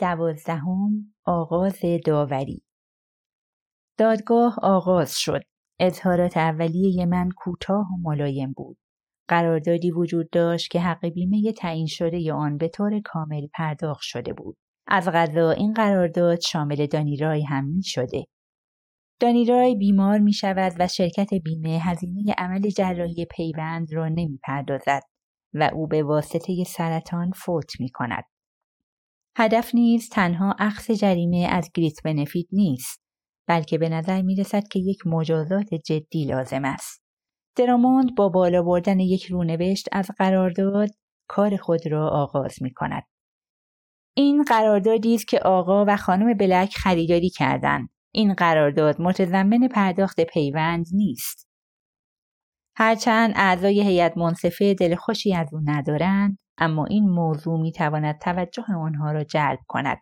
دوازدهم آغاز داوری دادگاه آغاز شد اظهارات اولیه من کوتاه و ملایم بود قراردادی وجود داشت که حق بیمه تعیین شده آن به طور کامل پرداخت شده بود از غذا این قرارداد شامل دانیرای هم می شده. دانیرای بیمار می شود و شرکت بیمه هزینه عمل جراحی پیوند را نمی پردازد و او به واسطه سرطان فوت می کند. هدف نیز تنها اخذ جریمه از گریت بنفیت نیست بلکه به نظر می رسد که یک مجازات جدی لازم است. دراموند با بالا بردن یک رونوشت از قرارداد کار خود را آغاز می کند. این قراردادی است که آقا و خانم بلک خریداری کردند. این قرارداد متضمن پرداخت پیوند نیست. هرچند اعضای هیئت منصفه دلخوشی از او ندارند اما این موضوع می تواند توجه آنها را جلب کند.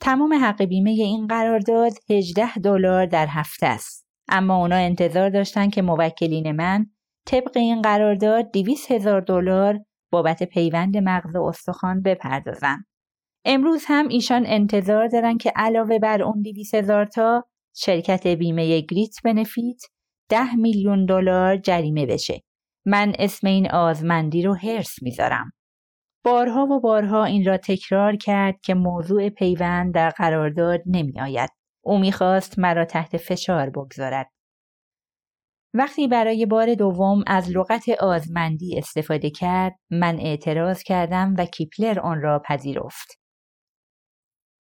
تمام حق بیمه این قرارداد 18 دلار در هفته است. اما اونا انتظار داشتن که موکلین من طبق این قرارداد 200 هزار دلار بابت پیوند مغز و استخوان بپردازن. امروز هم ایشان انتظار دارن که علاوه بر اون 200 هزار تا شرکت بیمه گریت بنفیت 10 میلیون دلار جریمه بشه. من اسم این آزمندی رو هرس می‌ذارم. بارها و بارها این را تکرار کرد که موضوع پیوند در قرارداد نمی آید. او می‌خواست مرا تحت فشار بگذارد. وقتی برای بار دوم از لغت آزمندی استفاده کرد من اعتراض کردم و کیپلر آن را پذیرفت.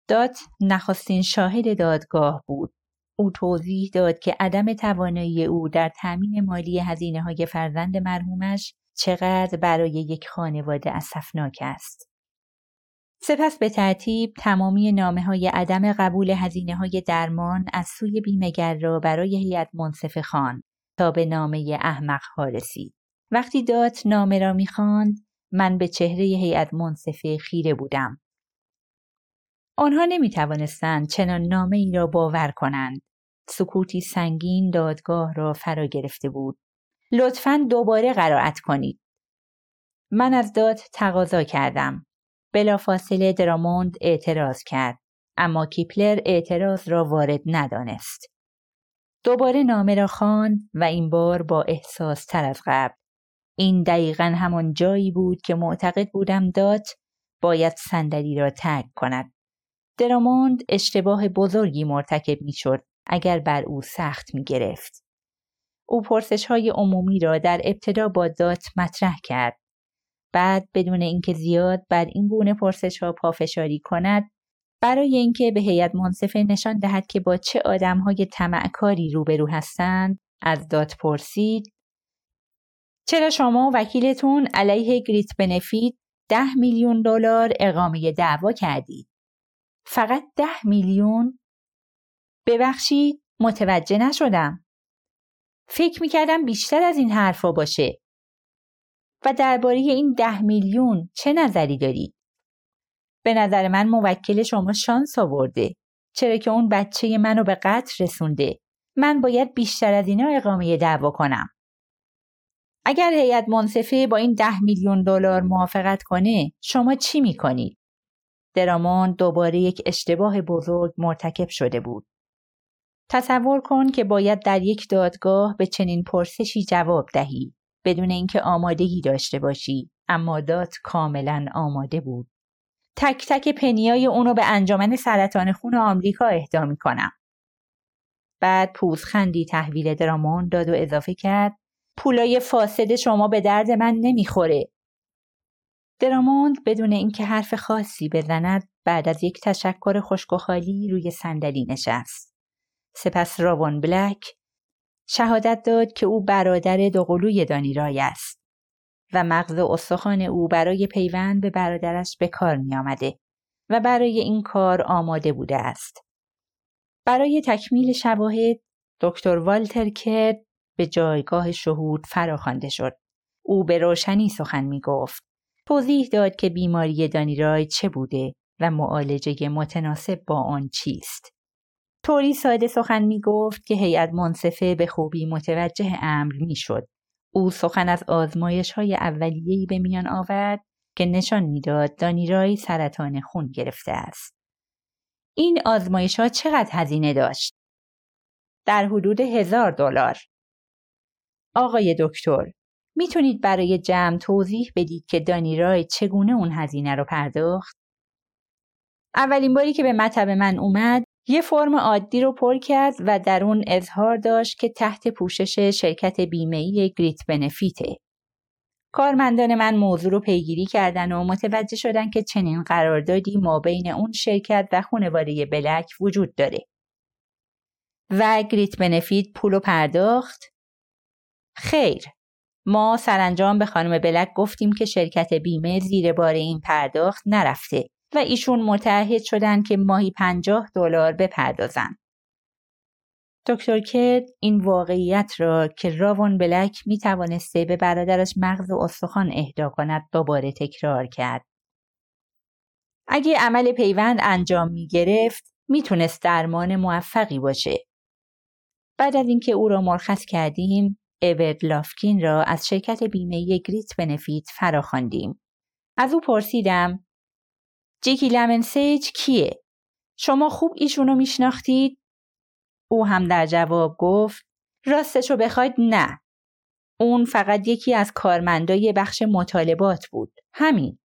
دات نخستین شاهد دادگاه بود. او توضیح داد که عدم توانایی او در تأمین مالی هزینه های فرزند مرحومش چقدر برای یک خانواده اسفناک است. سپس به ترتیب تمامی نامه های عدم قبول هزینه های درمان از سوی بیمهگر را برای هیئت منصف خان تا به نامه احمق ها رسید. وقتی دات نامه را می‌خواند من به چهره هیئت منصفه خیره بودم. آنها نمی توانستند چنان نامه ای را باور کنند. سکوتی سنگین دادگاه را فرا گرفته بود. لطفا دوباره قرائت کنید. من از داد تقاضا کردم. بلافاصله دراموند اعتراض کرد. اما کیپلر اعتراض را وارد ندانست. دوباره نامه را خواند و این بار با احساس تر از قبل. این دقیقا همان جایی بود که معتقد بودم داد باید صندلی را ترک کند. دراموند اشتباه بزرگی مرتکب می شد اگر بر او سخت می گرفت. او پرسش های عمومی را در ابتدا با دات مطرح کرد. بعد بدون اینکه زیاد بر این گونه پرسش ها پافشاری کند برای اینکه به هیئت منصفه نشان دهد که با چه آدم های طمعکاری روبرو هستند از دات پرسید چرا شما وکیلتون علیه گریت بنفیت ده میلیون دلار اقامه دعوا کردید فقط ده میلیون ببخشید متوجه نشدم. فکر می‌کردم بیشتر از این حرفا باشه. و درباره این ده میلیون چه نظری دارید؟ به نظر من موکل شما شانس آورده. چرا که اون بچه منو به قتل رسونده. من باید بیشتر از اینا اقامه دعوا کنم. اگر هیئت منصفه با این ده میلیون دلار موافقت کنه شما چی می‌کنید؟ درامون دوباره یک اشتباه بزرگ مرتکب شده بود. تصور کن که باید در یک دادگاه به چنین پرسشی جواب دهی بدون اینکه آمادگی داشته باشی اما داد کاملا آماده بود. تک تک پنیای اونو به انجامن سرطان خون آمریکا اهدا می‌کنم. بعد پوزخندی تحویل درامون داد و اضافه کرد پولای فاسد شما به درد من نمی‌خوره. دراموند بدون اینکه حرف خاصی بزند بعد از یک تشکر خشک و خالی روی صندلی نشست سپس راوان بلک شهادت داد که او برادر دوقلوی دانیرای است و مغز استخوان او برای پیوند به برادرش به کار می آمده و برای این کار آماده بوده است. برای تکمیل شواهد دکتر والتر کرد به جایگاه شهود فراخوانده شد. او به روشنی سخن می گفت. توضیح داد که بیماری دانیرای چه بوده و معالجه متناسب با آن چیست. طوری ساده سخن می گفت که هیئت منصفه به خوبی متوجه امر می شد. او سخن از آزمایش های اولیهی به میان آورد که نشان می‌داد دانیرای سرطان خون گرفته است. این آزمایش ها چقدر هزینه داشت؟ در حدود هزار دلار. آقای دکتر، می‌تونید برای جمع توضیح بدید که دانیرای چگونه اون هزینه رو پرداخت؟ اولین باری که به مطب من اومد یه فرم عادی رو پر کرد و در اون اظهار داشت که تحت پوشش شرکت بیمه‌ای گریت بنفیته. کارمندان من موضوع رو پیگیری کردن و متوجه شدن که چنین قراردادی ما بین اون شرکت و خانواده بلک وجود داره. و گریت بنفیت پول پرداخت؟ خیر. ما سرانجام به خانم بلک گفتیم که شرکت بیمه زیر بار این پرداخت نرفته و ایشون متعهد شدن که ماهی پنجاه دلار بپردازن. دکتر کد این واقعیت را که راون بلک می توانسته به برادرش مغز و استخوان اهدا کند دوباره تکرار کرد. اگه عمل پیوند انجام می گرفت می‌تونست درمان موفقی باشه. بعد از اینکه او را مرخص کردیم، ایورد لافکین را از شرکت بیمه گریت بنفیت فراخواندیم. از او پرسیدم جیکی لمنسیج کیه؟ شما خوب ایشونو میشناختید؟ او هم در جواب گفت راستشو بخواید نه. اون فقط یکی از کارمندای بخش مطالبات بود. همین.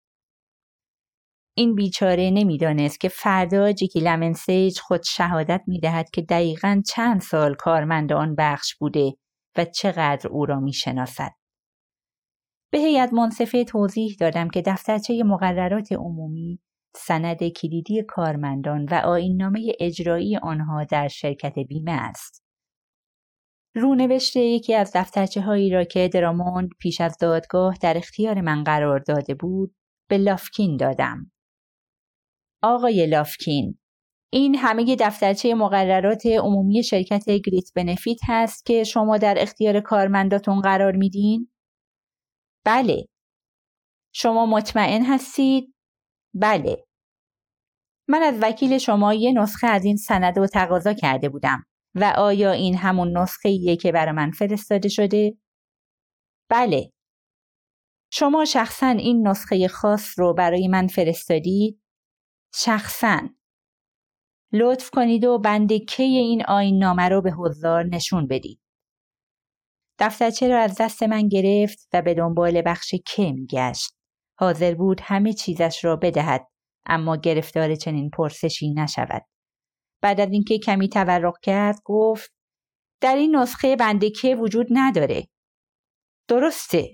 این بیچاره نمی‌دانست که فردا جیکی لمنسیج خود شهادت می‌دهد که دقیقا چند سال کارمند آن بخش بوده و چقدر او را می‌شناسد. به هیئت منصفه توضیح دادم که دفترچه مقررات عمومی سند کلیدی کارمندان و آیننامه اجرایی آنها در شرکت بیمه است. رونوشت یکی از دفترچه هایی را که دراموند پیش از دادگاه در اختیار من قرار داده بود به لافکین دادم. آقای لافکین این همه دفترچه مقررات عمومی شرکت گریت بنفیت هست که شما در اختیار کارمنداتون قرار میدین؟ بله. شما مطمئن هستید؟ بله. من از وکیل شما یه نسخه از این سند رو تقاضا کرده بودم و آیا این همون نسخه ایه که برای من فرستاده شده؟ بله. شما شخصا این نسخه خاص رو برای من فرستادید؟ شخصا. لطف کنید و بند کی این آین نامه رو به حضار نشون بدید. دفترچه را از دست من گرفت و به دنبال بخش که میگشت. حاضر بود همه چیزش را بدهد اما گرفتار چنین پرسشی نشود. بعد از اینکه کمی تورق کرد گفت در این نسخه بنده که وجود نداره. درسته.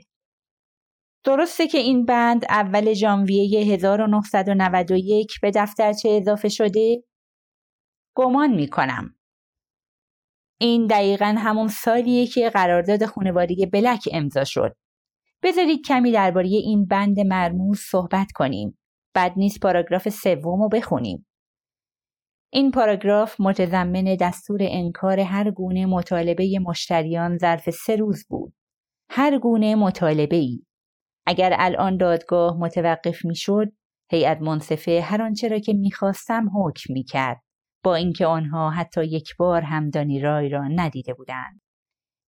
درسته که این بند اول ژانویه 1991 به دفترچه اضافه شده؟ گمان می کنم. این دقیقا همون سالیه که قرارداد خانوادگی بلک امضا شد. بذارید کمی درباره این بند مرموز صحبت کنیم. بد نیست پاراگراف سوم رو بخونیم. این پاراگراف متضمن دستور انکار هر گونه مطالبه مشتریان ظرف سه روز بود. هر گونه مطالبه ای. اگر الان دادگاه متوقف می‌شد، هیئت منصفه هر آنچه را که می‌خواستم حکم می‌کرد با اینکه آنها حتی یک بار هم دانی رای را ندیده بودند.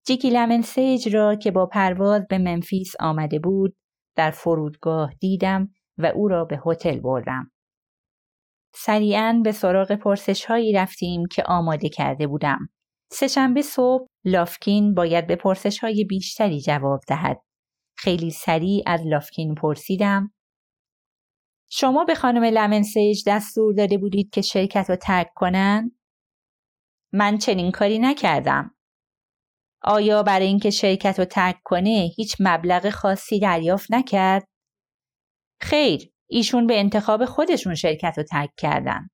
جیکی لمن سیج را که با پرواز به منفیس آمده بود در فرودگاه دیدم و او را به هتل بردم. سریعا به سراغ پرسش هایی رفتیم که آماده کرده بودم. سهشنبه صبح لافکین باید به پرسش های بیشتری جواب دهد. خیلی سریع از لافکین پرسیدم. شما به خانم لمنسیج دستور داده بودید که شرکت رو ترک کنن؟ من چنین کاری نکردم. آیا برای اینکه شرکت رو ترک کنه هیچ مبلغ خاصی دریافت نکرد؟ خیر، ایشون به انتخاب خودشون شرکت رو ترک کردن.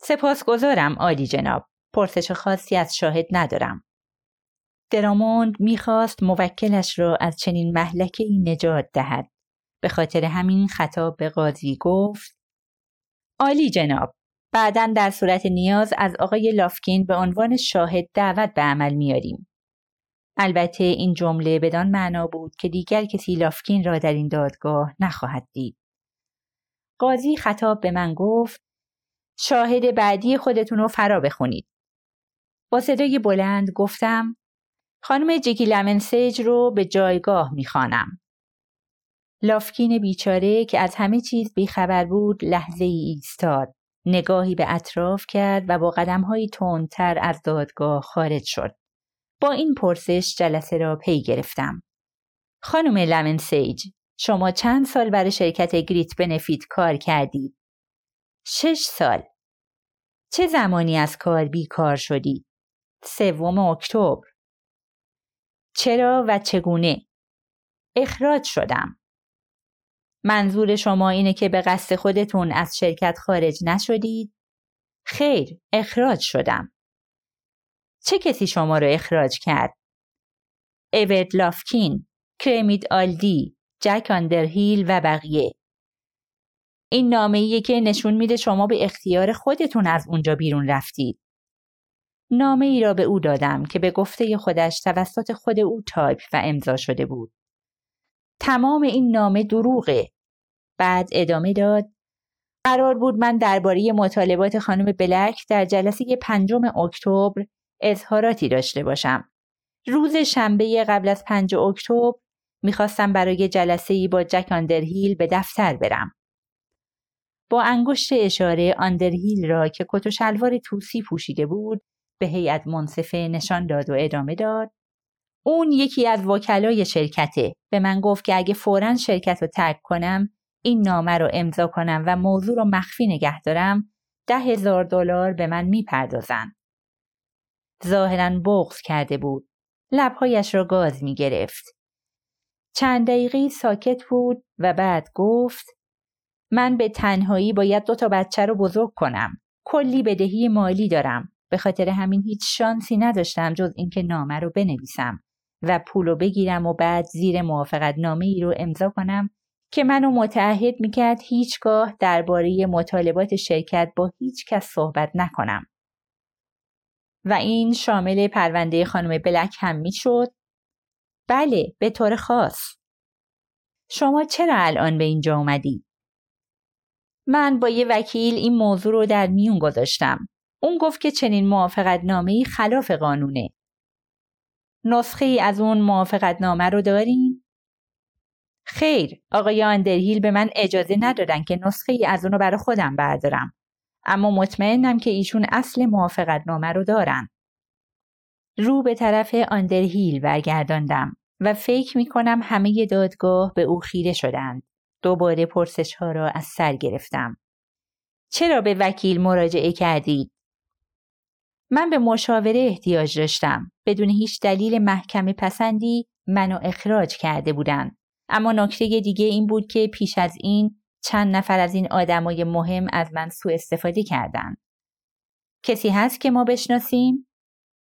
سپاسگزارم عالی جناب. پرسش خاصی از شاهد ندارم. دراموند می‌خواست موکلش را از چنین محلکه ای نجات دهد. به خاطر همین خطاب به قاضی گفت عالی جناب بعدا در صورت نیاز از آقای لافکین به عنوان شاهد دعوت به عمل میاریم. البته این جمله بدان معنا بود که دیگر کسی لافکین را در این دادگاه نخواهد دید. قاضی خطاب به من گفت شاهد بعدی خودتون رو فرا بخونید. با صدای بلند گفتم خانم جیکی لمنسیج رو به جایگاه می‌خوانم. لافکین بیچاره که از همه چیز بیخبر بود لحظه ای ایستاد. نگاهی به اطراف کرد و با قدمهایی تندتر از دادگاه خارج شد. با این پرسش جلسه را پی گرفتم. خانم لمن سیج، شما چند سال برای شرکت گریت بنفیت کار کردید؟ شش سال. چه زمانی از کار بیکار شدید؟ سوم اکتبر. چرا و چگونه؟ اخراج شدم. منظور شما اینه که به قصد خودتون از شرکت خارج نشدید؟ خیر، اخراج شدم. چه کسی شما رو اخراج کرد؟ ایورد لافکین، کرمید آلدی، جک آندرهیل و بقیه. این نامه ایه که نشون میده شما به اختیار خودتون از اونجا بیرون رفتید. نامه ای را به او دادم که به گفته خودش توسط خود او تایپ و امضا شده بود. تمام این نامه دروغه. بعد ادامه داد قرار بود من درباره مطالبات خانم بلک در جلسه پنجم اکتبر اظهاراتی داشته باشم. روز شنبه قبل از پنج اکتبر می‌خواستم برای جلسه ای با جک آندرهیل به دفتر برم. با انگشت اشاره آندرهیل را که کت و شلوار توسی پوشیده بود به هیئت منصفه نشان داد و ادامه داد. اون یکی از وکلای شرکته به من گفت که اگه فورا شرکت رو ترک کنم این نامه رو امضا کنم و موضوع رو مخفی نگه دارم ده هزار دلار به من می‌پردازن. ظاهرا بغض کرده بود. لبهایش را گاز می گرفت. چند دقیقه ساکت بود و بعد گفت من به تنهایی باید دو تا بچه رو بزرگ کنم. کلی بدهی مالی دارم. به خاطر همین هیچ شانسی نداشتم جز اینکه نامه رو بنویسم و پولو بگیرم و بعد زیر موافقت نامه ای رو امضا کنم که منو متعهد می‌کرد هیچگاه درباره مطالبات شرکت با هیچ کس صحبت نکنم. و این شامل پرونده خانم بلک هم می‌شد؟ بله، به طور خاص. شما چرا الان به اینجا اومدید؟ من با یه وکیل این موضوع رو در میون گذاشتم. اون گفت که چنین موافقت نامه خلاف قانونه. نسخه از اون موافقت نامه رو دارین؟ خیر، آقای آندرهیل به من اجازه ندادن که نسخه ای از اونو برای خودم بردارم. اما مطمئنم که ایشون اصل موافقت نامه رو دارن. رو به طرف آندرهیل برگرداندم و فکر می کنم همه دادگاه به او خیره شدند. دوباره پرسش ها را از سر گرفتم. چرا به وکیل مراجعه کردید؟ من به مشاوره احتیاج داشتم. بدون هیچ دلیل محکمه پسندی منو اخراج کرده بودند. اما نکته دیگه این بود که پیش از این چند نفر از این آدمای مهم از من سوء استفاده کردند. کسی هست که ما بشناسیم؟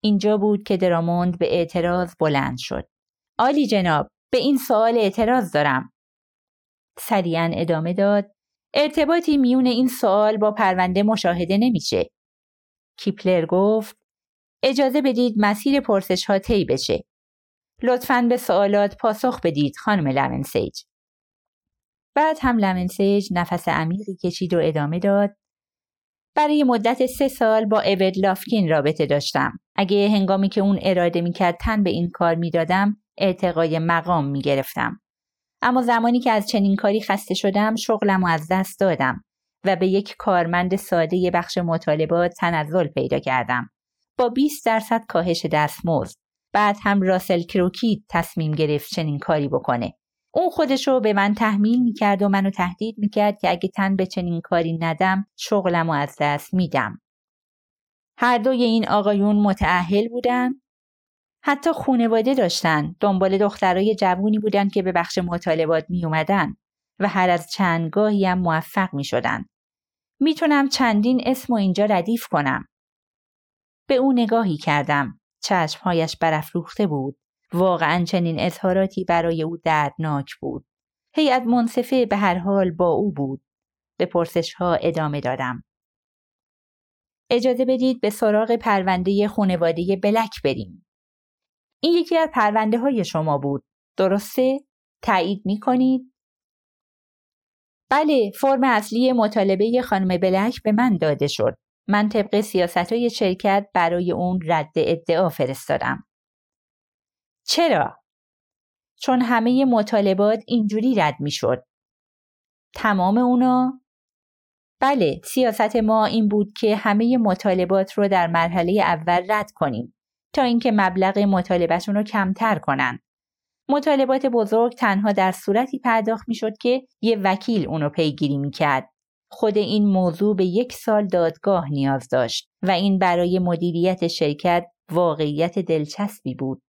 اینجا بود که دراموند به اعتراض بلند شد. آلی جناب، به این سوال اعتراض دارم. سریعا ادامه داد. ارتباطی میون این سوال با پرونده مشاهده نمیشه. کیپلر گفت اجازه بدید مسیر پرسش ها طی بشه. لطفاً به سوالات پاسخ بدید خانم لمنسیج. بعد هم لمنسیج نفس عمیقی کشید و ادامه داد. برای مدت سه سال با اود لافکین رابطه داشتم. اگه هنگامی که اون اراده می‌کرد تن به این کار می‌دادم ارتقای مقام می‌گرفتم. اما زمانی که از چنین کاری خسته شدم شغلم و از دست دادم و به یک کارمند ساده بخش مطالبات تنزل پیدا کردم. با 20 درصد کاهش دستمزد. بعد هم راسل کروکی تصمیم گرفت چنین کاری بکنه. اون خودشو به من تحمیل می‌کرد و منو تهدید می‌کرد که اگه تن به چنین کاری ندم شغلم و از دست میدم. هر دوی این آقایون متعهل بودن حتی خونواده داشتن دنبال دخترای جوونی بودن که به بخش مطالبات می اومدن و هر از چندگاهی هم موفق می شدن. می‌تونم چندین اسم و اینجا ردیف کنم. به او نگاهی کردم. چشمهایش برافروخته بود. واقعا چنین اظهاراتی برای او دردناک بود. هیئت منصفه به هر حال با او بود. به پرسش ها ادامه دادم. اجازه بدید به سراغ پرونده خانواده بلک بریم. این یکی از پرونده های شما بود. درسته؟ تایید می کنید؟ بله، فرم اصلی مطالبه خانم بلک به من داده شد. من طبق سیاست های شرکت برای اون رد ادعا فرستادم. چرا؟ چون همه مطالبات اینجوری رد می‌شد. تمام اونا بله سیاست ما این بود که همه مطالبات رو در مرحله اول رد کنیم تا اینکه مبلغ مطالبهشون رو کمتر کنن. مطالبات بزرگ تنها در صورتی پرداخت می‌شد که یه وکیل اونو پیگیری می‌کرد. خود این موضوع به یک سال دادگاه نیاز داشت و این برای مدیریت شرکت واقعیت دلچسبی بود.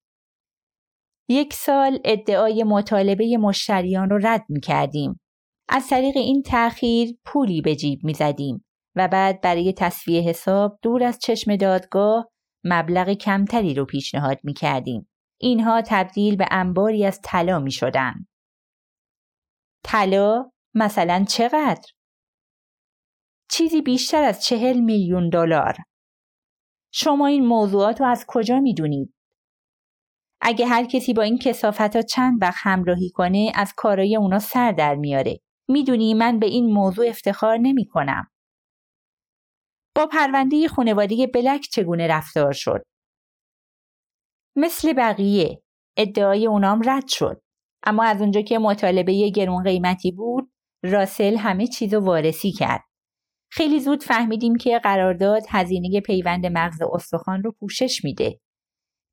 یک سال ادعای مطالبه مشتریان رو رد می کردیم. از طریق این تأخیر پولی به جیب می زدیم و بعد برای تصفیه حساب دور از چشم دادگاه مبلغ کمتری رو پیشنهاد می کردیم. اینها تبدیل به انباری از طلا می شدن. طلا مثلا چقدر؟ چیزی بیشتر از چهل میلیون دلار. شما این موضوعات رو از کجا می دونید؟ اگه هر کسی با این کسافت ها چند وقت همراهی کنه از کارای اونا سر در میاره. می‌دونی من به این موضوع افتخار نمی کنم. با پرونده خانواده بلک چگونه رفتار شد؟ مثل بقیه ادعای اونام رد شد. اما از اونجا که مطالبه گرون قیمتی بود راسل همه چیز وارسی کرد. خیلی زود فهمیدیم که قرارداد هزینه پیوند مغز استخوان رو پوشش میده.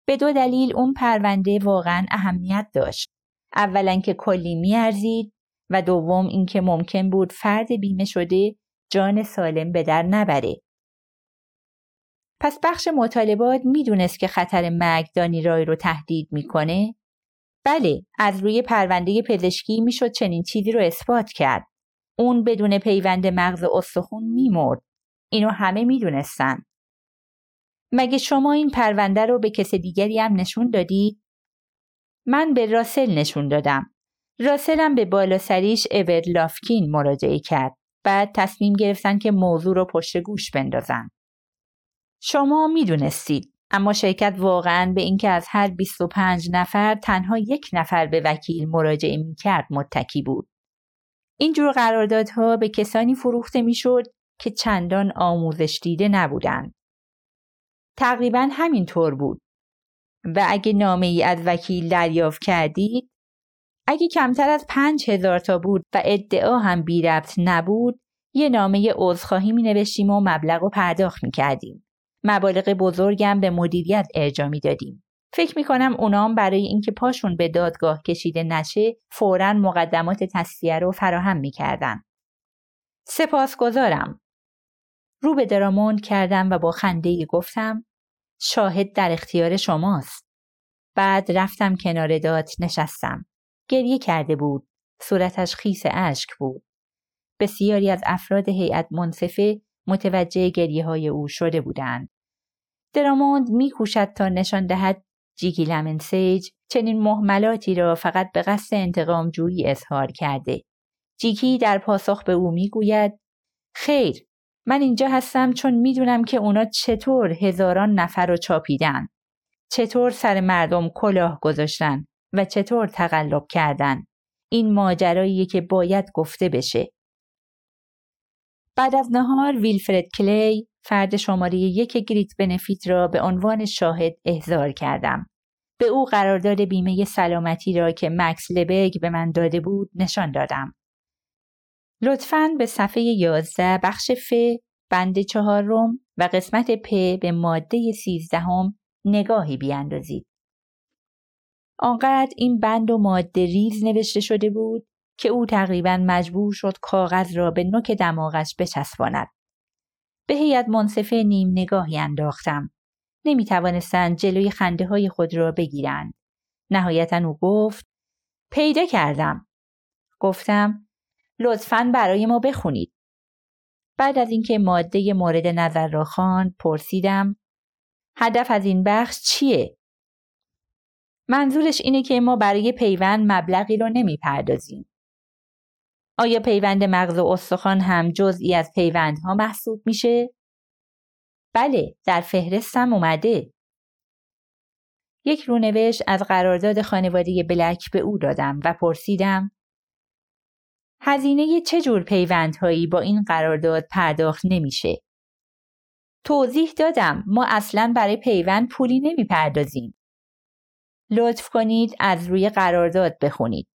به دو دلیل اون پرونده واقعا اهمیت داشت. اولا که کلی میارزید و دوم اینکه ممکن بود فرد بیمه شده جان سالم به در نبره. پس بخش مطالبات می‌دونست که خطر مرگ دانی رای رو تهدید می‌کنه؟ بله، از روی پرونده پزشکی می‌شد چنین چیزی رو اثبات کرد. اون بدون پیوند مغز استخون میمرد. اینو همه می‌دونستن. مگه شما این پرونده رو به کس دیگری هم نشون دادی؟ من به راسل نشون دادم. راسلم به بالا سریش اور لافکین مراجعه کرد. بعد تصمیم گرفتن که موضوع رو پشت گوش بندازن. شما می‌دونستید اما شرکت واقعا به اینکه از هر 25 نفر تنها یک نفر به وکیل مراجعه می‌کرد متکی بود. اینجور قراردادها به کسانی فروخته می‌شد که چندان آموزش دیده نبودند. تقریبا همین طور بود. و اگه نامه ای از وکیل دریافت کردید اگه کمتر از پنج هزار تا بود و ادعا هم بی ربط نبود یه نامه عذرخواهی می نوشتیم و مبلغ رو پرداخت می کردیم. مبالغ بزرگم به مدیریت ارجا دادیم. فکر می کنم اونام برای اینکه پاشون به دادگاه کشیده نشه فورا مقدمات تصفیه رو فراهم می کردن. سپاسگزارم. رو به دراموند کردم و با خنده گفتم شاهد در اختیار شماست. بعد رفتم کنار داد نشستم. گریه کرده بود. صورتش خیس اشک بود. بسیاری از افراد هیئت منصفه متوجه گریه های او شده بودند. دراموند میکوشد تا نشان دهد جیکی لمنسیج چنین محملاتی را فقط به قصد انتقام جویی اظهار کرده. جیکی در پاسخ به او می‌گوید خیر من اینجا هستم چون می‌دونم که اونا چطور هزاران نفر رو چاپیدن. چطور سر مردم کلاه گذاشتن و چطور تقلب کردن. این ماجراییه که باید گفته بشه. بعد از نهار ویلفرد کلی فرد شماره یک گریت بنفیت را به عنوان شاهد احضار کردم. به او قرارداد بیمه سلامتی را که مکس لبگ به من داده بود نشان دادم. لطفاً به صفحه 11 بخش ف بند چهارم و قسمت پ به ماده سیزدهم نگاهی بیاندازید. آنقدر این بند و ماده ریز نوشته شده بود که او تقریبا مجبور شد کاغذ را به نوک دماغش بچسباند. به هیئت منصفه نیم نگاهی انداختم. نمی توانستند جلوی خنده های خود را بگیرند. نهایتا او گفت پیدا کردم. گفتم لطفا برای ما بخونید. بعد از اینکه ماده مورد نظر را خواند پرسیدم هدف از این بخش چیه؟ منظورش اینه که ما برای پیوند مبلغی رو نمی‌پردازیم. آیا پیوند مغز و استخوان هم جزئی از پیوندها محسوب میشه؟ بله، در فهرستم اومده. یک رونوشت از قرارداد خانواده بلک به او دادم و پرسیدم هزینه چه جور پیوندهایی با این قرارداد پرداخت نمیشه؟ توضیح دادم ما اصلا برای پیوند پولی نمی‌پردازیم. لطف کنید از روی قرارداد بخونید.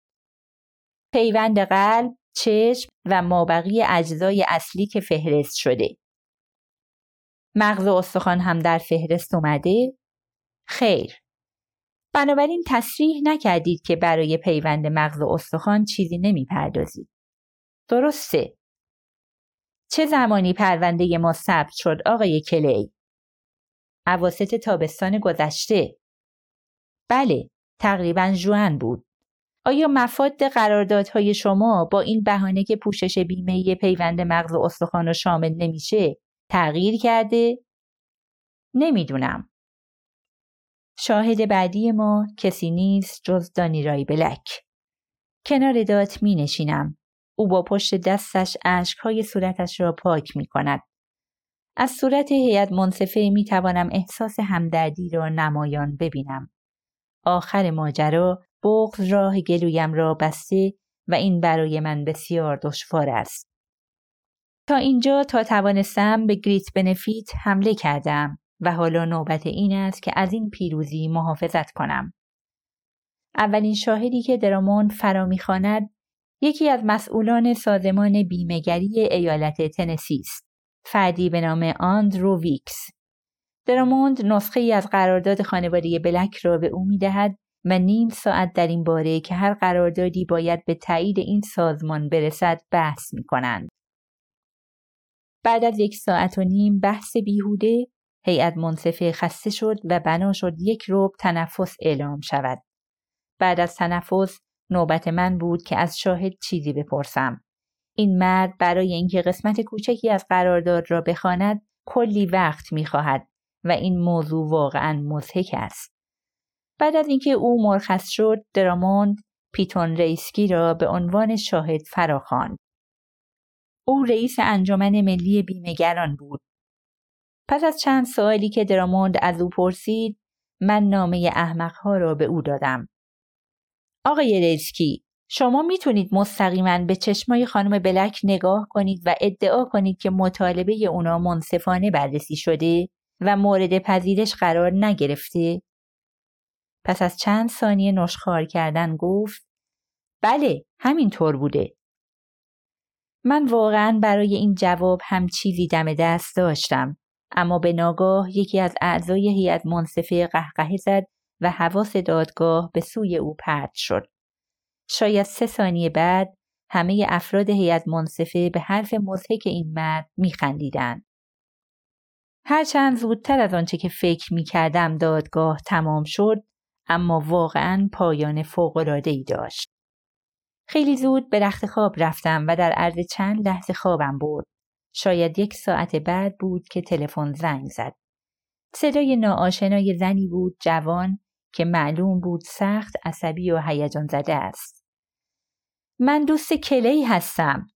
پیوند قلب، چشم و مابقی اجزای اصلی که فهرست شده. مغز و استخوان هم در فهرست اومده؟ خیر. بنابراین تصریح نکردید که برای پیوند مغز و استخوان چیزی نمی‌پردازید. درسته. چه زمانی پرونده ما ثبت شد آقای کلی؟ عواست تابستان گذشته. بله، تقریبا جوان بود. آیا مفاد قراردادهای شما با این بهانه که پوشش بیمه پیوند مغز و استخوان شامل نمیشه تغییر کرده؟ نمی‌دونم. شاهد بعدی ما کسی نیست جز دانی رای بلک. کنار دات می نشینم. او با پشت دستش اشکهای صورتش را پاک می کند. از صورت هیئت منصفه می توانم احساس همدردی را نمایان ببینم. آخر ماجرا بغض راه گلویم را بسته و این برای من بسیار دشوار است. تا اینجا تا توانستم به گریت بنفیت حمله کردم و حالا نوبت این است که از این پیروزی محافظت کنم. اولین شاهدی که دراموند فرا می‌خواند یکی از مسئولان سازمان بیمهگری ایالت تنسی است. فردی به نام آندرو ویکس. دراموند نسخه ای از قرارداد خانواده بلک را به او می‌دهد و نیم ساعت در این باره که هر قراردادی باید به تایید این سازمان برسد بحث می کنند. بعد از یک ساعت و نیم بحث بیهوده هیئت منصفه خسته شد و بنا شد یک روب تنفس اعلام شود. بعد از تنفس نوبت من بود که از شاهد چیزی بپرسم. این مرد برای اینکه قسمت کوچکی از قرارداد را بخواند کلی وقت می‌خواهد و این موضوع واقعا مضحک است. بعد از اینکه او مرخص شد دراموند پیتون ریسکی را به عنوان شاهد فراخواند. او رئیس انجمن ملی بیمهگران بود. پس از چند سوالی که دراموند از او پرسید من نامه احمقها را به او دادم. آقای ریسکی شما می‌تونید مستقیما به چشمای خانم بلک نگاه کنید و ادعا کنید که مطالبه اونا منصفانه بررسی شده و مورد پذیرش قرار نگرفته؟ پس از چند ثانیه نشخار کردن گفت بله همینطور بوده. من واقعا برای این جواب هم چیزی دم دست داشتم اما به ناگاه یکی از اعضای هیئت منصفه قهقه زد و حواس دادگاه به سوی او پرت شد. شاید سه ثانیه بعد همه افراد هیئت منصفه به حرف مضحک این مرد میخندیدند. هرچند زودتر از آنچه که فکر می کردم دادگاه تمام شد اما واقعا پایان ای داشت. خیلی زود به رخت خواب رفتم و در عرض چند لحظه خوابم برد. شاید یک ساعت بعد بود که تلفن زنگ زد. صدای ناآشنای زنی بود جوان که معلوم بود سخت عصبی و هیجان زده است. من دوست کلی هستم.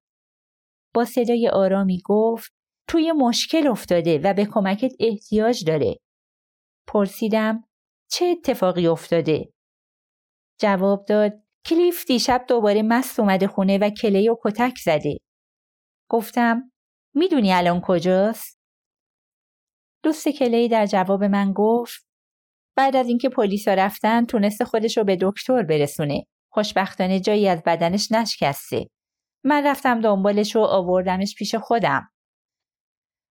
با صدای آرامی گفت توی مشکل افتاده و به کمکت احتیاج داره. پرسیدم چه اتفاقی افتاده؟ جواب داد کلیف دیشب دوباره مست اومده خونه و کلی و کتک زده. گفتم می‌دونی الان کجاست؟ دوست کلی در جواب من گفت بعد از اینکه پلیسا رفتن تونسته خودش رو به دکتر برسونه. خوشبختانه جایی از بدنش نشکسته. من رفتم دنبالش و آوردمش پیش خودم.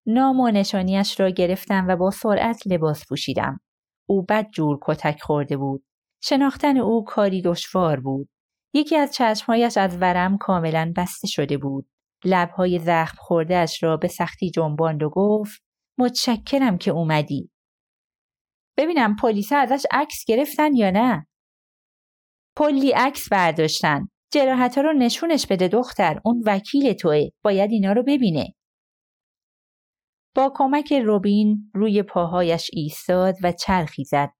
نام و نشانیش را گرفتم و با سرعت لباس پوشیدم. او بد جور کتک خورده بود. شناختن او کاری دشوار بود. یکی از چشمهایش از ورم کاملا بسته شده بود. لبهای زخم خوردهش را به سختی جنباند و گفت متشکرم که اومدی. ببینم پلیس ازش عکس گرفتن یا نه؟ پلی عکس برداشتن. جراحت رو نشونش بده دختر. اون وکیل توه. باید اینا رو ببینه. با کمک روبین روی پاهایش ایستاد و چرخی زد.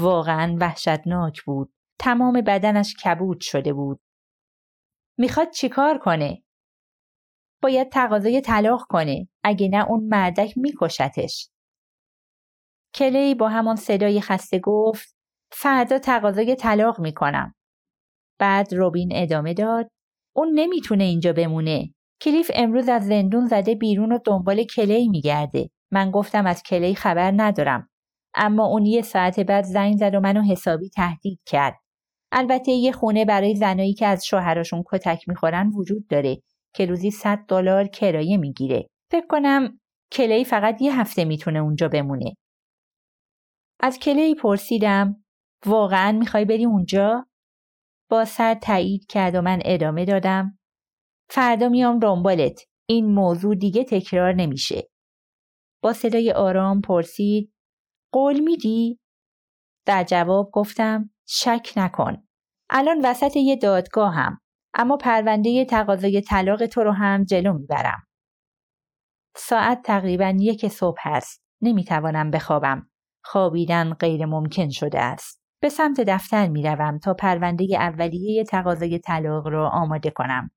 واقعا وحشتناک بود. تمام بدنش کبود شده بود. می‌خواد چیکار کنه؟ باید تقاضای طلاق کنه. اگه نه اون مردک میکشتش. کلی با همان صدای خسته گفت فردا تقاضای طلاق می‌کنم. بعد روبین ادامه داد اون نمی‌تونه اینجا بمونه. کلیف امروز از زندون زده بیرون و دنبال کلی میگرده. من گفتم از کلی خبر ندارم. اما اون یه ساعت بعد زنگ زد و منو حسابی تهدید کرد. البته یه خونه برای زنایی که از شوهراشون کتک می‌خورن وجود داره که روزی 100 دلار کرایه می‌گیره. فکر کنم کلی فقط یه هفته می‌تونه اونجا بمونه. از کلی پرسیدم واقعا می‌خوای بری اونجا؟ با سر تایید کرد و من ادامه دادم فردا میام دنبالت این موضوع دیگه تکرار نمیشه. با صدای آرام پرسید قول میدی؟ در جواب گفتم شک نکن. الان وسط یه دادگاه هم. اما پرونده تقاضای طلاق تو رو هم جلو می‌برم. ساعت تقریبا یک صبح هست. نمی‌توانم بخوابم. خوابیدن غیر ممکن شده است. به سمت دفتر می‌روم تا پرونده اولیه تقاضای طلاق را آماده کنم.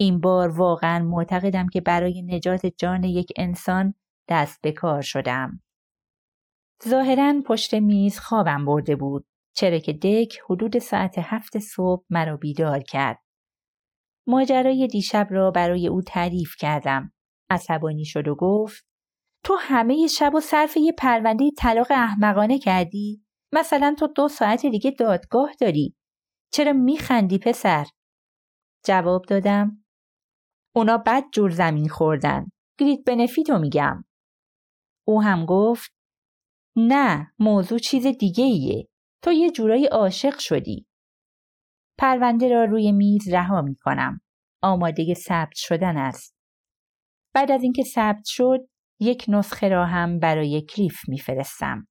این بار واقعا معتقدم که برای نجات جان یک انسان دست به کار شدم. ظاهرا پشت میز خوابم برده بود چرا که دک حدود ساعت هفت صبح مرا بیدار کرد. ماجرای دیشب را برای او تعریف کردم. عصبانی شد و گفت تو همه شب و صرف یه پرونده طلاق احمقانه کردی؟ مثلا تو دو ساعت دیگه دادگاه داری. چرا میخندی پسر؟ جواب دادم اونا بد جور زمین خوردن. گرید بنفیتو میگم. او هم گفت نه موضوع چیز دیگه ایه. تو یه جورایی عاشق شدی. پرونده را روی میز رها می کنم. آماده ثبت شدن است. بعد از اینکه ثبت شد یک نسخه را هم برای کلیف میفرستم.